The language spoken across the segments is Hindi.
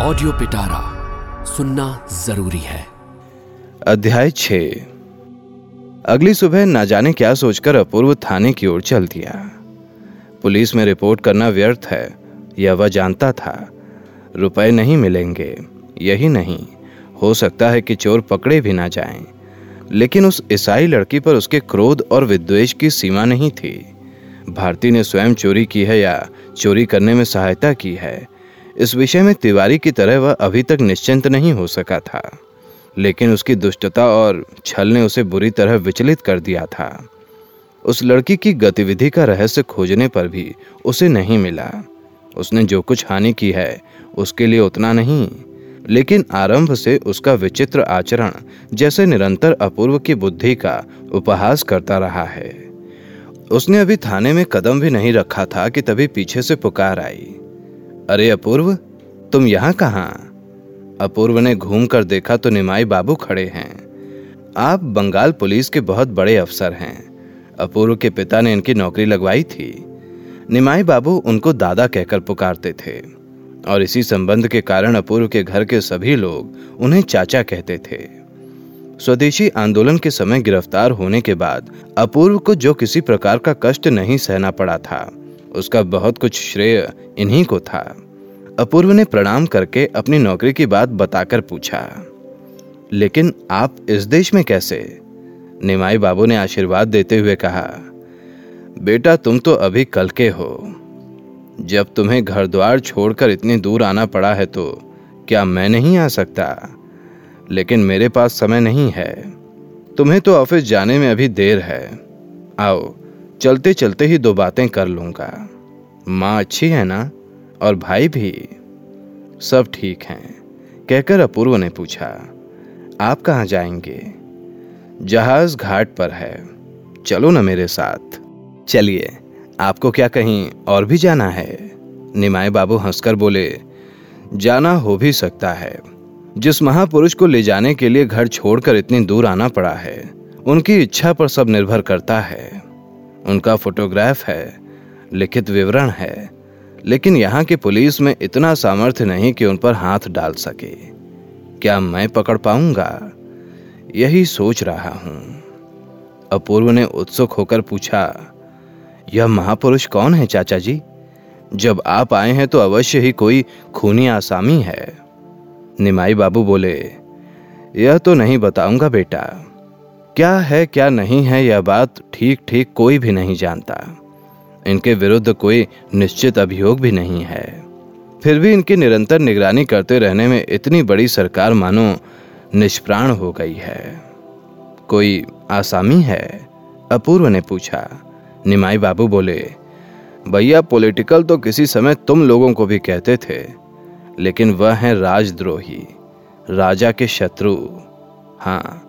ऑडियो पिटारा सुनना ज़रूरी है। अध्याय छ अगली सुबह न जाने क्या सोचकर अपूर्व थाने की ओर चल दिया। पुलिस में रिपोर्ट करना व्यर्थ है, यह वह जानता था। रुपए नहीं मिलेंगे, यही नहीं। हो सकता है कि चोर पकड़े भी ना जाएँ। लेकिन उस ईसाई लड़की पर उसके क्रोध और विद्वेष की सीमा नहीं थी। भारती ने स्वयं चोरी की है या चोरी करने में सहायता की है इस विषय में तिवारी की तरह वह अभी तक निश्चिंत नहीं हो सका था। लेकिन उसकी दुष्टता और छल ने उसे बुरी तरह विचलित कर दिया था। उस लड़की की गतिविधि का रहस्य खोजने पर भी उसे नहीं मिला। उसने जो कुछ हानि की है, उसके लिए उतना नहीं, लेकिन आरंभ से उसका विचित्र आचरण जैसे निरंतर अपूर्व की बुद्धि का उपहास करता रहा है। उसने अभी थाने में कदम भी नहीं रखा था कि तभी पीछे से पुकार आई। अरे अपूर्व, तुम यहाँ कहाँ? अपूर्व ने घूम कर देखा तो निमाई बाबू खड़े हैं। आप बंगाल पुलिस के बहुत बड़े अफसर हैं। अपूर्व के पिता ने इनकी नौकरी लगवाई थी। निमाई बाबू उनको दादा कहकर पुकारते थे। और इसी संबंध के कारण अपूर्व के घर के सभी लोग उन्हें चाचा कहते थे। स्वदेशी आंदोलन के समय गिरफ़्तार होने के बाद अपूर्व को जो किसी प्रकार का कष्ट नहीं सहना पड़ा था। उसका बहुत कुछ श्रेय इन्हीं को था। अपूर्व ने प्रणाम करके अपनी नौकरी की बात बताकर पूछा, लेकिन आप इस देश में कैसे? निमाई बाबू ने आशीर्वाद देते हुए कहा, बेटा, तुम तो अभी कल के हो। जब तुम्हें घर द्वार छोड़कर इतनी दूर आना पड़ा है तो क्या मैं नहीं आ सकता? लेकिन मेरे पास समय नहीं है। तुम्हें तो ऑफ़िस जाने में अभी देर है। आओ चलते चलते ही दो बातें कर लूँगा। माँ अच्छी है ना? और भाई भी। सब ठीक हैं। कहकर अपूर्व ने पूछा, आप कहाँ जाएँगे? जहाज़ घाट पर है। चलो ना मेरे साथ। चलिए, आपको क्या कहीं और भी जाना है? निमाए बाबू हंसकर बोले, जाना हो भी सकता है। जिस महापुरुष को ले जाने के लिए घर छोड़कर इतनी दूर आना पड़ा है, उनकी इच्छा पर सब निर्भर करता है। उनका फोटोग्राफ है, लिखित विवरण है, लेकिन यहाँ की पुलिस में इतना सामर्थ्य नहीं कि उन पर हाथ डाल सके। क्या मैं पकड़ पाऊँगा? यही सोच रहा हूँ। अपूर्व ने उत्सुक होकर पूछा, यह महापुरुष कौन है चाचा जी जब आप आए हैं तो अवश्य ही कोई खूनी आसामी है। निमाई बाबू बोले, यह तो नहीं बताऊँगा बेटा। क्या है, क्या नहीं है, यह बात ठीक ठीक कोई भी नहीं जानता। इनके विरुद्ध कोई निश्चित अभियोग भी नहीं है। फिर भी इनकी निरंतर निगरानी करते रहने में इतनी बड़ी सरकार मानो निष्प्राण हो गई है। कोई आसामी है? अपूर्व ने पूछा। निमाई बाबू बोले, भैया, पॉलिटिकल तो किसी समय तुम लोगों को भी कहते थे, लेकिन वह है राजद्रोही, राजा के शत्रु। हाँ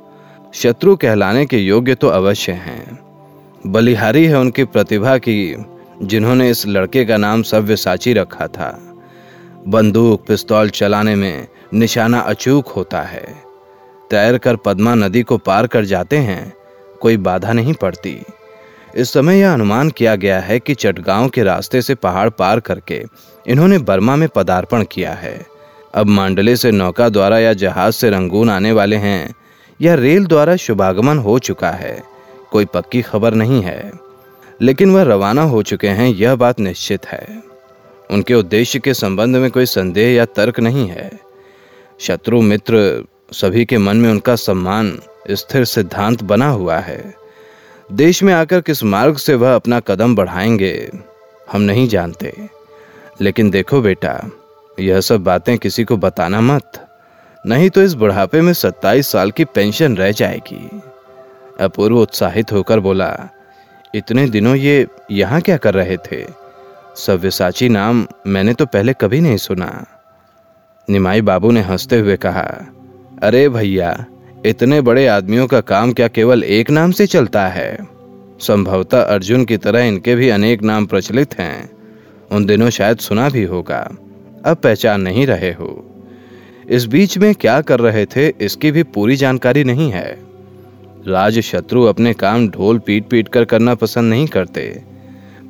शत्रु कहलाने के योग्य तो अवश्य हैं। बलिहारी है उनकी प्रतिभा की, जिन्होंने इस लड़के का नाम सव्यसाची रखा था। बंदूक, पिस्तौल चलाने में निशाना अचूक होता है। तैर कर पद्मा नदी को पार कर जाते हैं, कोई बाधा नहीं पड़ती। इस समय यह अनुमान किया गया है कि चटगांव के रास्ते से पहाड़ पार करके इन्होंने बर्मा में पदार्पण किया है। अब मांडले से नौका द्वारा या जहाज़ से रंगून आने वाले हैं या रेल द्वारा शुभागमन हो चुका है। कोई पक्की खबर नहीं है। लेकिन वह रवाना हो चुके हैं, यह बात निश्चित है। उनके उद्देश्य के संबंध में कोई संदेह या तर्क नहीं है। शत्रु मित्र सभी के मन में उनका सम्मान, स्थिर सिद्धांत बना हुआ है। देश में आकर किस मार्ग से वह अपना कदम बढ़ाएँगे, हम नहीं जानते। लेकिन देखो बेटा, यह सब बातें किसी को बताना मत। नहीं तो इस बुढ़ापे में सत्ताईस साल की पेंशन रह जाएगी। अपूर्व उत्साहित होकर बोला, इतने दिनों ये यहाँ क्या कर रहे थे? सव्यसाची नाम मैंने तो पहले कभी नहीं सुना। निमाई बाबू ने हँसते हुए कहा, अरे भैया, इतने बड़े आदमियों का काम क्या केवल एक नाम से चलता है? संभवतः अर्जुन की तरह इनके भी अनेक नाम प्रचलित हैं। उन दिनों शायद सुना भी होगा। अब पहचान नहीं रहे हो। इस बीच में क्या कर रहे थे, इसकी भी पूरी जानकारी नहीं है। राज शत्रु अपने काम ढोल पीट पीट कर करना पसंद नहीं करते।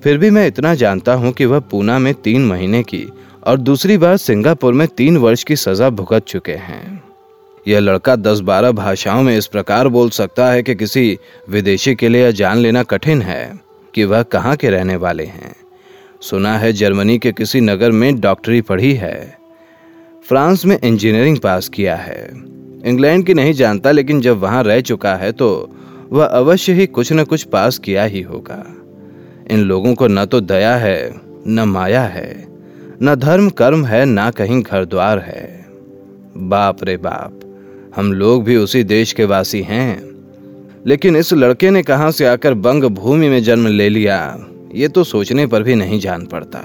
फिर भी मैं इतना जानता हूँ कि वह पूना में तीन महीने की और दूसरी बार सिंगापुर में तीन वर्ष की सजा भुगत चुके हैं। यह लड़का दस बारह भाषाओं में इस प्रकार बोल सकता है कि किसी विदेशी के लिए जान लेना कठिन है कि वह कहाँ के रहने वाले हैं। सुना है जर्मनी के किसी नगर में डॉक्टरी पढ़ी है। फ्रांस में इंजीनियरिंग पास किया है। इंग्लैंड की नहीं जानता, लेकिन जब वहाँ रह चुका है तो वह अवश्य ही कुछ न कुछ पास किया ही होगा। इन लोगों को न तो दया है, न माया है, न धर्म कर्म है, ना कहीं घर द्वार है। बाप रे बाप, हम लोग भी उसी देश के वासी हैं। लेकिन इस लड़के ने कहाँ से आकर बंग भूमि में जन्म ले लिया, ये तो सोचने पर भी नहीं जान पड़ता।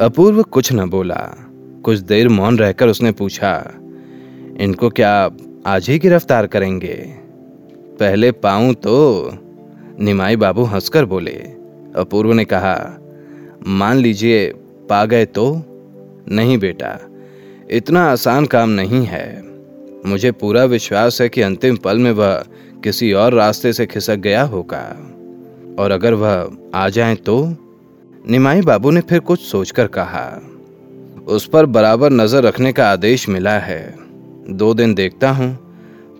अपूर्व कुछ न बोला। कुछ देर मौन रहकर उसने पूछा, इनको क्या आज ही गिरफ़्तार करेंगे? पहले पाऊँ तो निमाई बाबू हंसकर बोले। अपूर्व ने कहा, मान लीजिए, पा गए तो? नहीं बेटा, इतना आसान काम नहीं है। मुझे पूरा विश्वास है कि अंतिम पल में वह किसी और रास्ते से खिसक गया होगा। और अगर वह आ जाए तो? निमाई बाबू ने फिर कुछ सोचकर कहा उस पर बराबर नज़र रखने का आदेश मिला है। दो दिन देखता हूँ।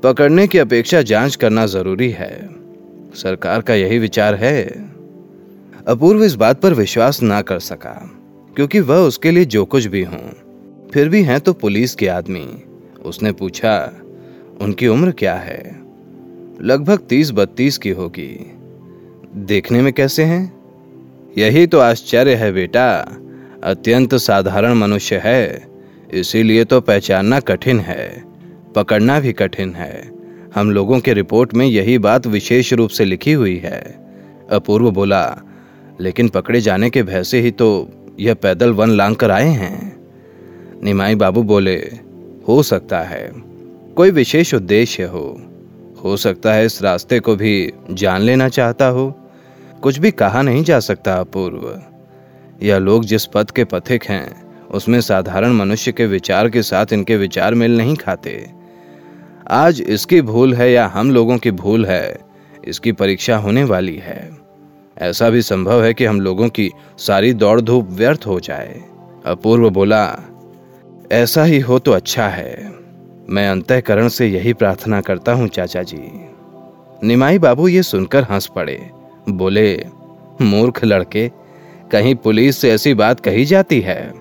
पकड़ने की अपेक्षा जाँच करना ज़रूरी है। सरकार का यही विचार है। अपूर्व इस बात पर विश्वास ना कर सका, क्योंकि वह उसके लिए जो कुछ भी हों। फिर भी हैं तो पुलिस के आदमी। उसने पूछा, उनकी उम्र क्या है? लगभग तीस बत्तीस की होगी। देखने में कैसे हैं? यही तो आश्चर्य है बेटा। अत्यंत साधारण मनुष्य है, इसीलिए तो पहचानना कठिन है, पकड़ना भी कठिन है। हम लोगों के रिपोर्ट में यही बात विशेष रूप से लिखी हुई है। अपूर्व बोला, लेकिन पकड़े जाने के भय से ही तो यह पैदल वन लांग कर आए हैं। निमाई बाबू बोले, हो सकता है, कोई विशेष उद्देश्य हो। हो सकता है इस रास्ते को भी जान लेना चाहता हो। कुछ भी कहा नहीं जा सकता अपूर्व। यह लोग जिस पथ के पथिक हैं, उसमें साधारण मनुष्य के विचार के साथ इनके विचार मेल नहीं खाते। आज इसकी भूल है या हम लोगों की भूल है, इसकी परीक्षा होने वाली है। ऐसा भी संभव है कि हम लोगों की सारी दौड़ धूप व्यर्थ हो जाए। अपूर्व बोला, ऐसा ही हो तो अच्छा है। मैं अंतकरण से यही प्रार्थना करता हूँ, चाचा जी। निमाई बाबू ये सुनकर हंस पड़े। बोले, मूर्ख लड़के कहीं पुलिस से ऐसी बात कही जाती है।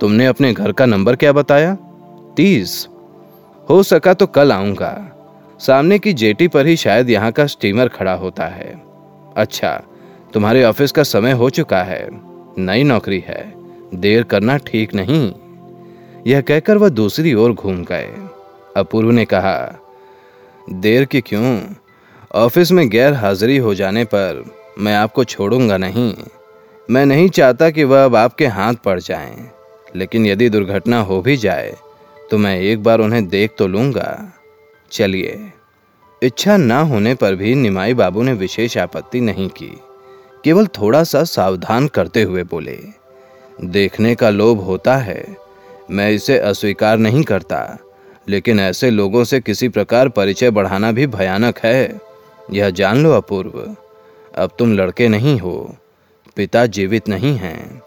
तुमने अपने घर का नंबर क्या बताया? तीस। हो सका तो कल आऊँगा। सामने की जेटी पर ही शायद यहाँ का स्टीमर खड़ा होता है। अच्छा तुम्हारे ऑफ़िस का समय हो चुका है। नई नौकरी है। देर करना ठीक नहीं। यह कहकर वह दूसरी ओर घूम गए। अपूर्व ने कहा, देर की क्यों? ऑफ़िस में गैर हाजिरी हो जाने पर मैं आपको छोड़ूँगा नहीं। मैं नहीं चाहता कि वह अब आपके हाथ पड़ जाएँ, लेकिन यदि दुर्घटना हो भी जाए तो मैं एक बार उन्हें देख तो लूँगा। चलिए इच्छा न होने पर भी निमाई बाबू ने विशेष आपत्ति नहीं की केवल थोड़ा सा सावधान करते हुए बोले देखने का लोभ होता है मैं इसे अस्वीकार नहीं करता लेकिन ऐसे लोगों से किसी प्रकार परिचय बढ़ाना भी भयानक है। यह जान लो अपूर्व अब तुम लड़के नहीं हो पिता जीवित नहीं हैं।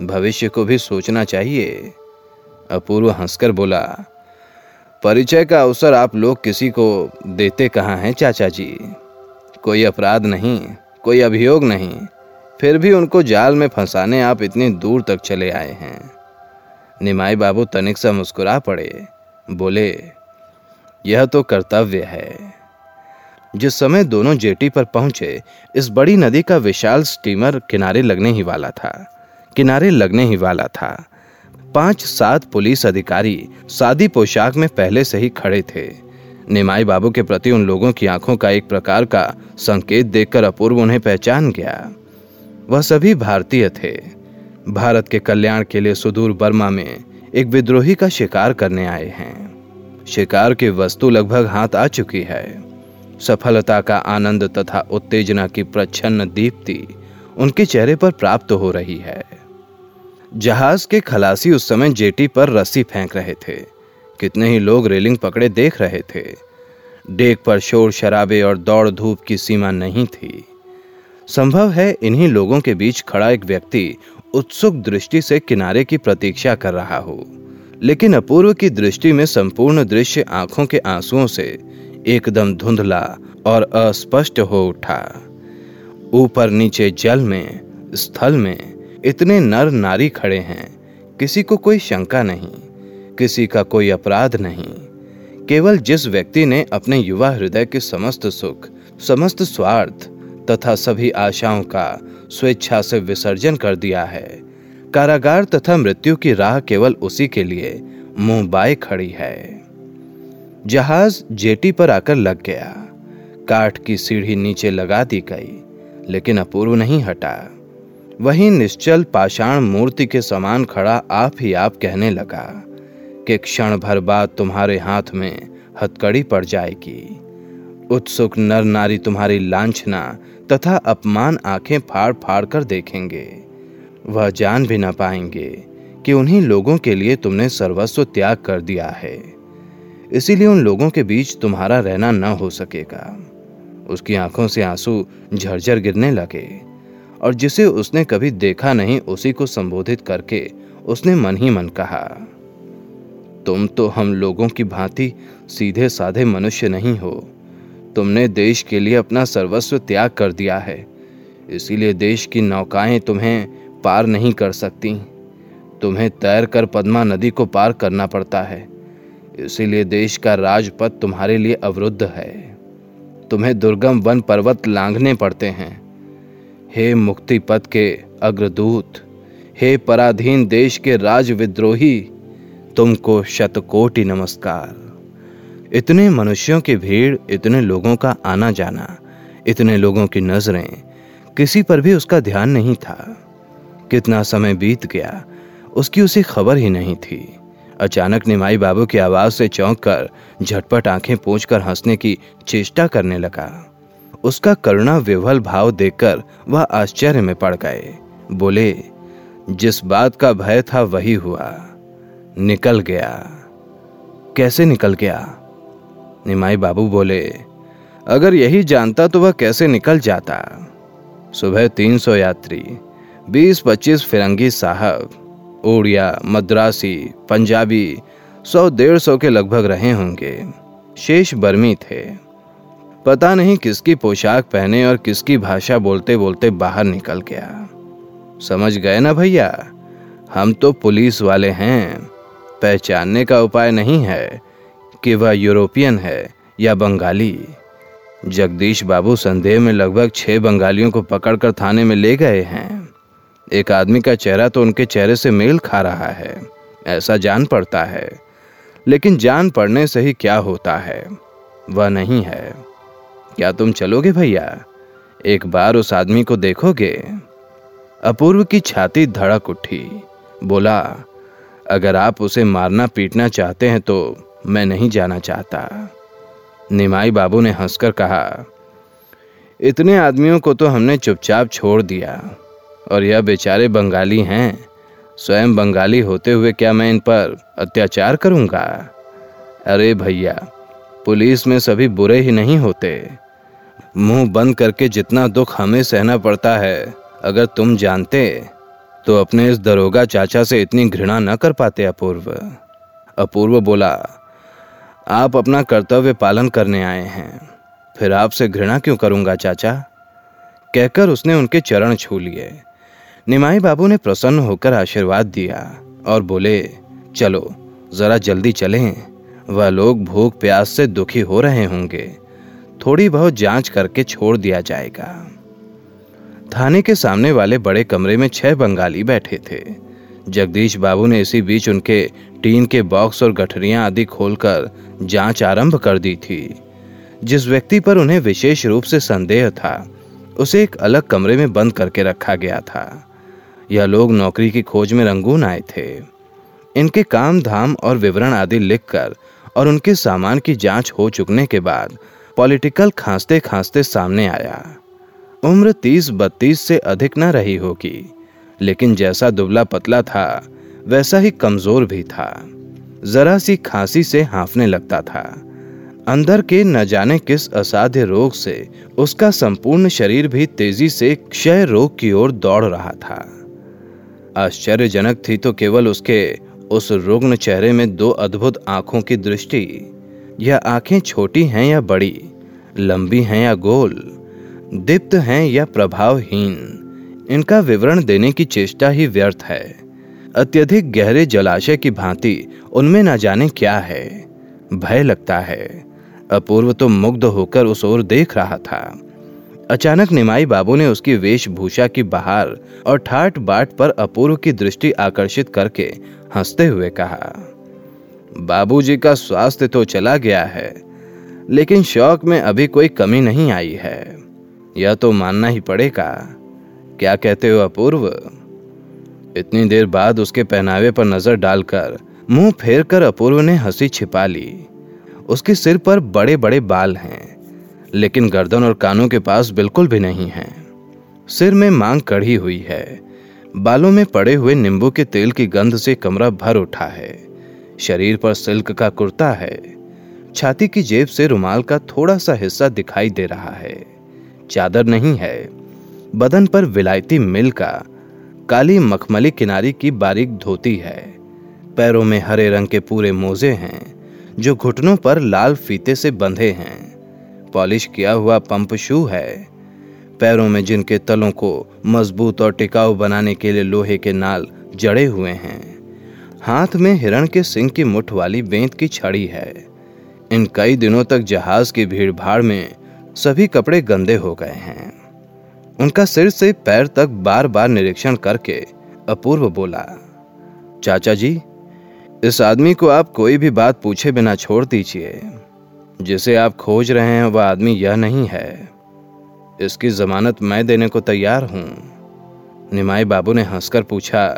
भविष्य को भी सोचना चाहिए। अपूर्व हंसकर बोला, परिचय का अवसर आप लोग किसी को देते कहाँ हैं, चाचा जी? कोई अपराध नहीं, कोई अभियोग नहीं। फिर भी उनको जाल में फंसाने आप इतनी दूर तक चले आए हैं। निमाई बाबू तनिक सा मुस्कुरा पड़े, बोले, यह तो कर्तव्य है। जिस समय दोनों जेटी पर पहुँचे, इस बड़ी नदी का विशाल स्टीमर किनारे लगने ही वाला था। किनारे लगने ही वाला था। पाँच सात पुलिस अधिकारी सादी पोशाक में पहले से ही खड़े थे। निमाई बाबू के प्रति उन लोगों की आँखों का एक प्रकार का संकेत देखकर अपूर्व उन्हें पहचान गया। वह सभी भारतीय थे। भारत के कल्याण के लिए सुदूर बर्मा में एक विद्रोही का शिकार करने आए हैं। शिकार की वस्तु लगभग हाथ आ चुकी है। सफलता का आनंद तथा उत्तेजना की प्रच्छन्न दीप्ति उनके चेहरे पर प्राप्त हो रही है। जहाज़ के खलासी उस समय जेटी पर रस्सी फेंक रहे थे। कितने ही लोग रेलिंग पकड़े देख रहे थे। डेक पर शोर शराबे और दौड़ धूप की सीमा नहीं थी। संभव है इन्हीं लोगों के बीच खड़ा एक व्यक्ति उत्सुक दृष्टि से किनारे की प्रतीक्षा कर रहा हो। लेकिन अपूर्व की दृष्टि में संपूर्ण दृश्य आँखों के आंसुओं से एकदम धुंधला और अस्पष्ट हो उठा। ऊपर नीचे जल में, स्थल में इतने नर नारी खड़े हैं, किसी को कोई शंका नहीं, किसी का कोई अपराध नहीं। केवल जिस व्यक्ति ने अपने युवा हृदय के समस्त सुख, समस्त स्वार्थ तथा सभी आशाओं का स्वेच्छा से विसर्जन कर दिया है, कारागार तथा मृत्यु की राह केवल उसी के लिए मुँह बाय खड़ी है। जहाज़ जेटी पर आकर लग गया। काठ की सीढ़ी नीचे लगा दी गई, लेकिन अपूर्व नहीं हटा। वहीं निश्चल पाषाण मूर्ति के समान खड़ा आप ही आप कहने लगा कि क्षण भर बाद तुम्हारे हाथ में हथकड़ी पड़ जाएगी। उत्सुक नर नारी तुम्हारी लांछना तथा अपमान आँखें फाड़ फाड़ कर देखेंगे। वह जान भी ना पाएँगे कि उन्हीं लोगों के लिए तुमने सर्वस्व त्याग कर दिया है। इसीलिए उन लोगों के बीच तुम्हारा रहना न हो सकेगा। उसकी आँखों से आँसू झरझर गिरने लगे, और जिसे उसने कभी देखा नहीं, उसी को संबोधित करके उसने मन ही मन कहा, तुम तो हम लोगों की भांति सीधे साधे मनुष्य नहीं हो। तुमने देश के लिए अपना सर्वस्व त्याग कर दिया है। इसीलिए देश की नौकाएँ तुम्हें पार नहीं कर सकती। तुम्हें तैर कर पद्मा नदी को पार करना पड़ता है। इसीलिए देश का राजपथ तुम्हारे लिए अवरुद्ध है। तुम्हें दुर्गम वन पर्वत लांघने पड़ते हैं। हे मुक्ति पथ के अग्रदूत, हे पराधीन देश के राज विद्रोही तुमको शतकोटि नमस्कार। इतने मनुष्यों की भीड़, इतने लोगों का आना जाना, इतने लोगों की नज़रें, किसी पर भी उसका ध्यान नहीं था। कितना समय बीत गया, उसकी उसे खबर ही नहीं थी। अचानक निमाई बाबू की आवाज़ से चौंक कर झटपट आँखें कर हंसने की चेष्टा करने लगा। उसका करुणा विवल भाव देखकर वह आश्चर्य में पड़ गए। बोले, जिस बात का भय था वही हुआ। निकल गया। कैसे निकल गया? निमाई बाबू बोले, अगर यही जानता तो वह कैसे निकल जाता? सुबह तीन सौ यात्री, बीस पच्चीस फिरंगी साहब उड़िया मद्रासी, पंजाबी, सौ डेढ़ सौ के लगभग रहे होंगे। शेष बर्मी थे। पता नहीं किसकी पोशाक पहने और किसकी भाषा बोलते बोलते बाहर निकल गया। समझ गए ना भैया? हम तो पुलिस वाले हैं। पहचानने का उपाय नहीं है कि वह यूरोपियन है या बंगाली। जगदीश बाबू संदेह में लगभग छह बंगालियों को पकड़कर थाने में ले गए हैं। एक आदमी का चेहरा तो उनके चेहरे से मेल खा रहा है। ऐसा जान पड़ता है। लेकिन जान पड़ने से ही क्या होता है? वह नहीं है। क्या तुम चलोगे भैया? एक बार उस आदमी को देखोगे? अपूर्व की छाती धड़क उठी। बोला, अगर आप उसे मारना पीटना चाहते हैं तो मैं नहीं जाना चाहता। निमाई बाबू ने हंसकर कहा, इतने आदमियों को तो हमने चुपचाप छोड़ दिया। और यह बेचारे बंगाली हैं। स्वयं बंगाली होते हुए क्या मैं इन पर अत्याचार करूँगा? अरे भैया, पुलिस में सभी बुरे ही नहीं होते। मुँह बंद करके जितना दुख हमें सहना पड़ता है, अगर तुम जानते तो अपने इस दरोगा चाचा से इतनी घृणा न कर पाते अपूर्व। अपूर्व बोला, आप अपना कर्तव्य पालन करने आए हैं। फिर आपसे घृणा क्यों करूँगा चाचा? कहकर उसने उनके चरण छू लिए। निमाई बाबू ने प्रसन्न होकर आशीर्वाद दिया और बोले, चलो, जरा जल्दी चलें। वह लोग भूख प्यास से दुखी हो रहे होंगे। थोड़ी बहुत जाँच करके छोड़ दिया जाएगा। थाने के सामने वाले बड़े कमरे में छह बंगाली बैठे थे। जगदीश बाबू ने इसी बीच उनके टीन के बॉक्स और गठरियाँ आदि खोलकर जाँच आरंभ कर दी थी। जिस व्यक्ति पर उन्हें विशेष रूप से संदेह था, उसे एक अलग कमरे में बंद करके रखा गया था। यह लोग नौकरी की खोज में रंगून आए थे। इनके काम धाम और विवरण आदि लिखकर और उनके सामान की जाँच हो चुकने के बाद पॉलिटिकल खांसते खांसते सामने आया। उम्र तीस बत्तीस से अधिक न रही होगी, लेकिन जैसा दुबला पतला था, वैसा ही कमज़ोर भी था। जरा सी खांसी से हाफने लगता था। अंदर के न जाने किस असाध्य रोग से उसका संपूर्ण शरीर भी तेज़ी से क्षय रोग की ओर दौड़ रहा था। आश्चर्यजनक थी तो केवल उसके उस रुग्ण चेहरे में दो अद्भुत आँखों की दृष्टि। यह आँखें छोटी हैं या बड़ी, लंबी हैं या गोल, दीप्त हैं या प्रभावहीन, इनका विवरण देने की चेष्टा ही व्यर्थ है। अत्यधिक गहरे जलाशय की भांति उनमें न जाने क्या है। भय लगता है। अपूर्व तो मुग्ध होकर उस ओर देख रहा था। अचानक निमाई बाबू ने उसकी वेशभूषा की बहार और ठाट बाट पर अपूर्व की दृष्टि आकर्षित करके हँसते हुए कहा, बाबूजी का स्वास्थ्य तो चला गया है, लेकिन शौक में अभी कोई कमी नहीं आई है। यह तो मानना ही पड़ेगा। क्या कहते हो अपूर्व? इतनी देर बाद उसके पहनावे पर नज़र डालकर मुँह फेर कर अपूर्व ने हँसी छिपा ली। उसके सिर पर बड़े बड़े बाल हैं। लेकिन गर्दन और कानों के पास बिल्कुल भी नहीं है। सिर में मांग कढ़ी हुई है। बालों में पड़े हुए नींबू के तेल की गंध से कमरा भर उठा है। शरीर पर सिल्क का कुर्ता है। छाती की जेब से रुमाल का थोड़ा सा हिस्सा दिखाई दे रहा है। चादर नहीं है। बदन पर विलायती मिल का, काली मखमली किनारी की बारीक धोती है। पैरों में हरे रंग के पूरे मोजे हैं, जो घुटनों पर लाल फीते से बंधे हैं। पॉलिश किया हुआ पंप शू है। पैरों में जिनके तलों को मज़बूत और टिकाऊ बनाने के लिए लोहे के नाल जड़े हुए हैं, हाथ में हिरण के सिंह की मुठ वाली बेंत की छड़ी है। इन कई दिनों तक जहाज़ की भीड़ भाड़ में सभी कपड़े गंदे हो गए हैं। उनका सिर से पैर तक बार बार निरीक्षण करके अपूर्व बोला, चाचा जी, इस आदमी को आप कोई भी बात पूछे बिना छोड़ दीजिए। जिसे आप खोज रहे हैं, वह आदमी यह नहीं है। इसकी जमानत मैं देने को तैयार हूँ। निमाई बाबू ने हंसकर पूछा,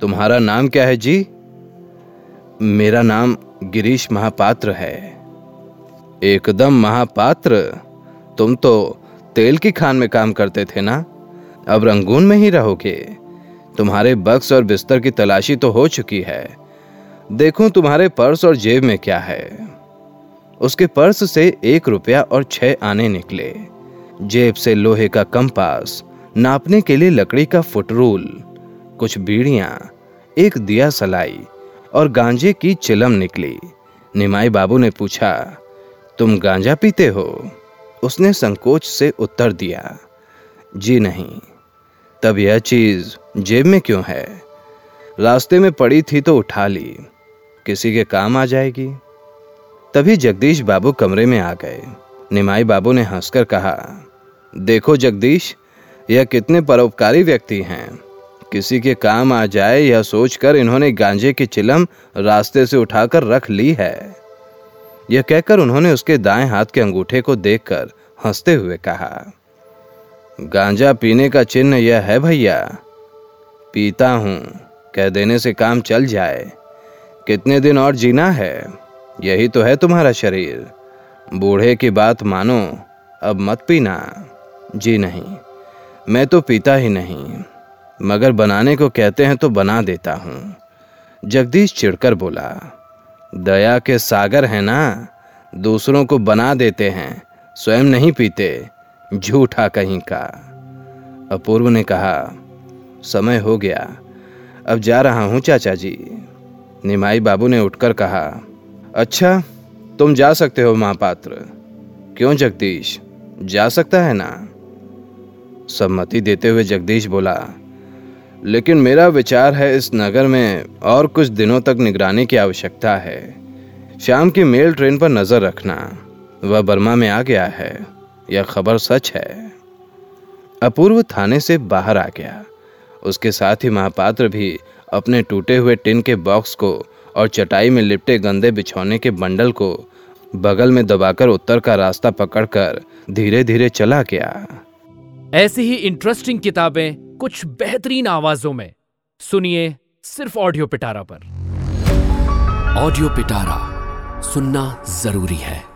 तुम्हारा नाम क्या है जी? मेरा नाम गिरीश महापात्र है। एकदम महापात्र? तुम तो तेल की खान में काम करते थे ना? अब रंगून में ही रहोगे। तुम्हारे बक्स और बिस्तर की तलाशी तो हो चुकी है। देखो तुम्हारे पर्स और जेब में क्या है? उसके पर्स से एक रुपया और छह आने निकले। जेब से लोहे का कंपास, नापने के लिए लकड़ी का फुटरूल, कुछ बीड़ियाँ, एक दिया सलाई और गांजे की चिलम निकली। निमाई बाबू ने पूछा, तुम गांजा पीते हो? उसने संकोच से उत्तर दिया, जी नहीं। तब यह चीज़ जेब में क्यों है? रास्ते में पड़ी थी तो उठा ली। किसी के काम आ जाएगी। तभी जगदीश बाबू कमरे में आ गए। निमाई बाबू ने हंसकर कहा, देखो जगदीश, यह कितने परोपकारी व्यक्ति हैं। किसी के काम आ जाए यह सोचकर इन्होंने गांजे की चिलम रास्ते से उठाकर रख ली है। यह कहकर उन्होंने उसके दाएँ हाथ के अंगूठे को देखकर हँसते हुए कहा, गांजा पीने का चिन्ह यह है भैया। पीता हूँ, कह देने से काम चल जाए। कितने दिन और जीना है? यही तो है तुम्हारा शरीर। बूढ़े की बात मानो, अब मत पीना। जी नहीं, मैं तो पीता ही नहीं, मगर बनाने को कहते हैं तो बना देता हूँ। जगदीश चिड़कर बोला, दया के सागर है ना, दूसरों को बना देते हैं, स्वयं नहीं पीते, झूठा कहीं का। अपूर्व ने कहा, समय हो गया, अब जा रहा हूँ चाचा जी। निमाई बाबू ने उठकर कहा अच्छा तुम जा सकते हो महापात्र। क्यों जगदीश? जा सकता है ना? सम्मति देते हुए जगदीश बोला, लेकिन मेरा विचार है इस नगर में और कुछ दिनों तक निगरानी की आवश्यकता है। शाम की मेल ट्रेन पर नज़र रखना। वह बर्मा में आ गया है। यह खबर सच है। अपूर्व थाने से बाहर आ गया। उसके साथ ही महापात्र भी अपने टूटे हुए टिन के बॉक्स को और चटाई में लिपटे गंदे बिछौने के बंडल को बगल में दबाकर उत्तर का रास्ता पकड़कर धीरे धीरे चला गया। ऐसी ही इंटरेस्टिंग किताबें कुछ बेहतरीन आवाजों में। सुनिए सिर्फ़ ऑडियो पिटारा पर। ऑडियो पिटारा सुनना ज़रूरी है।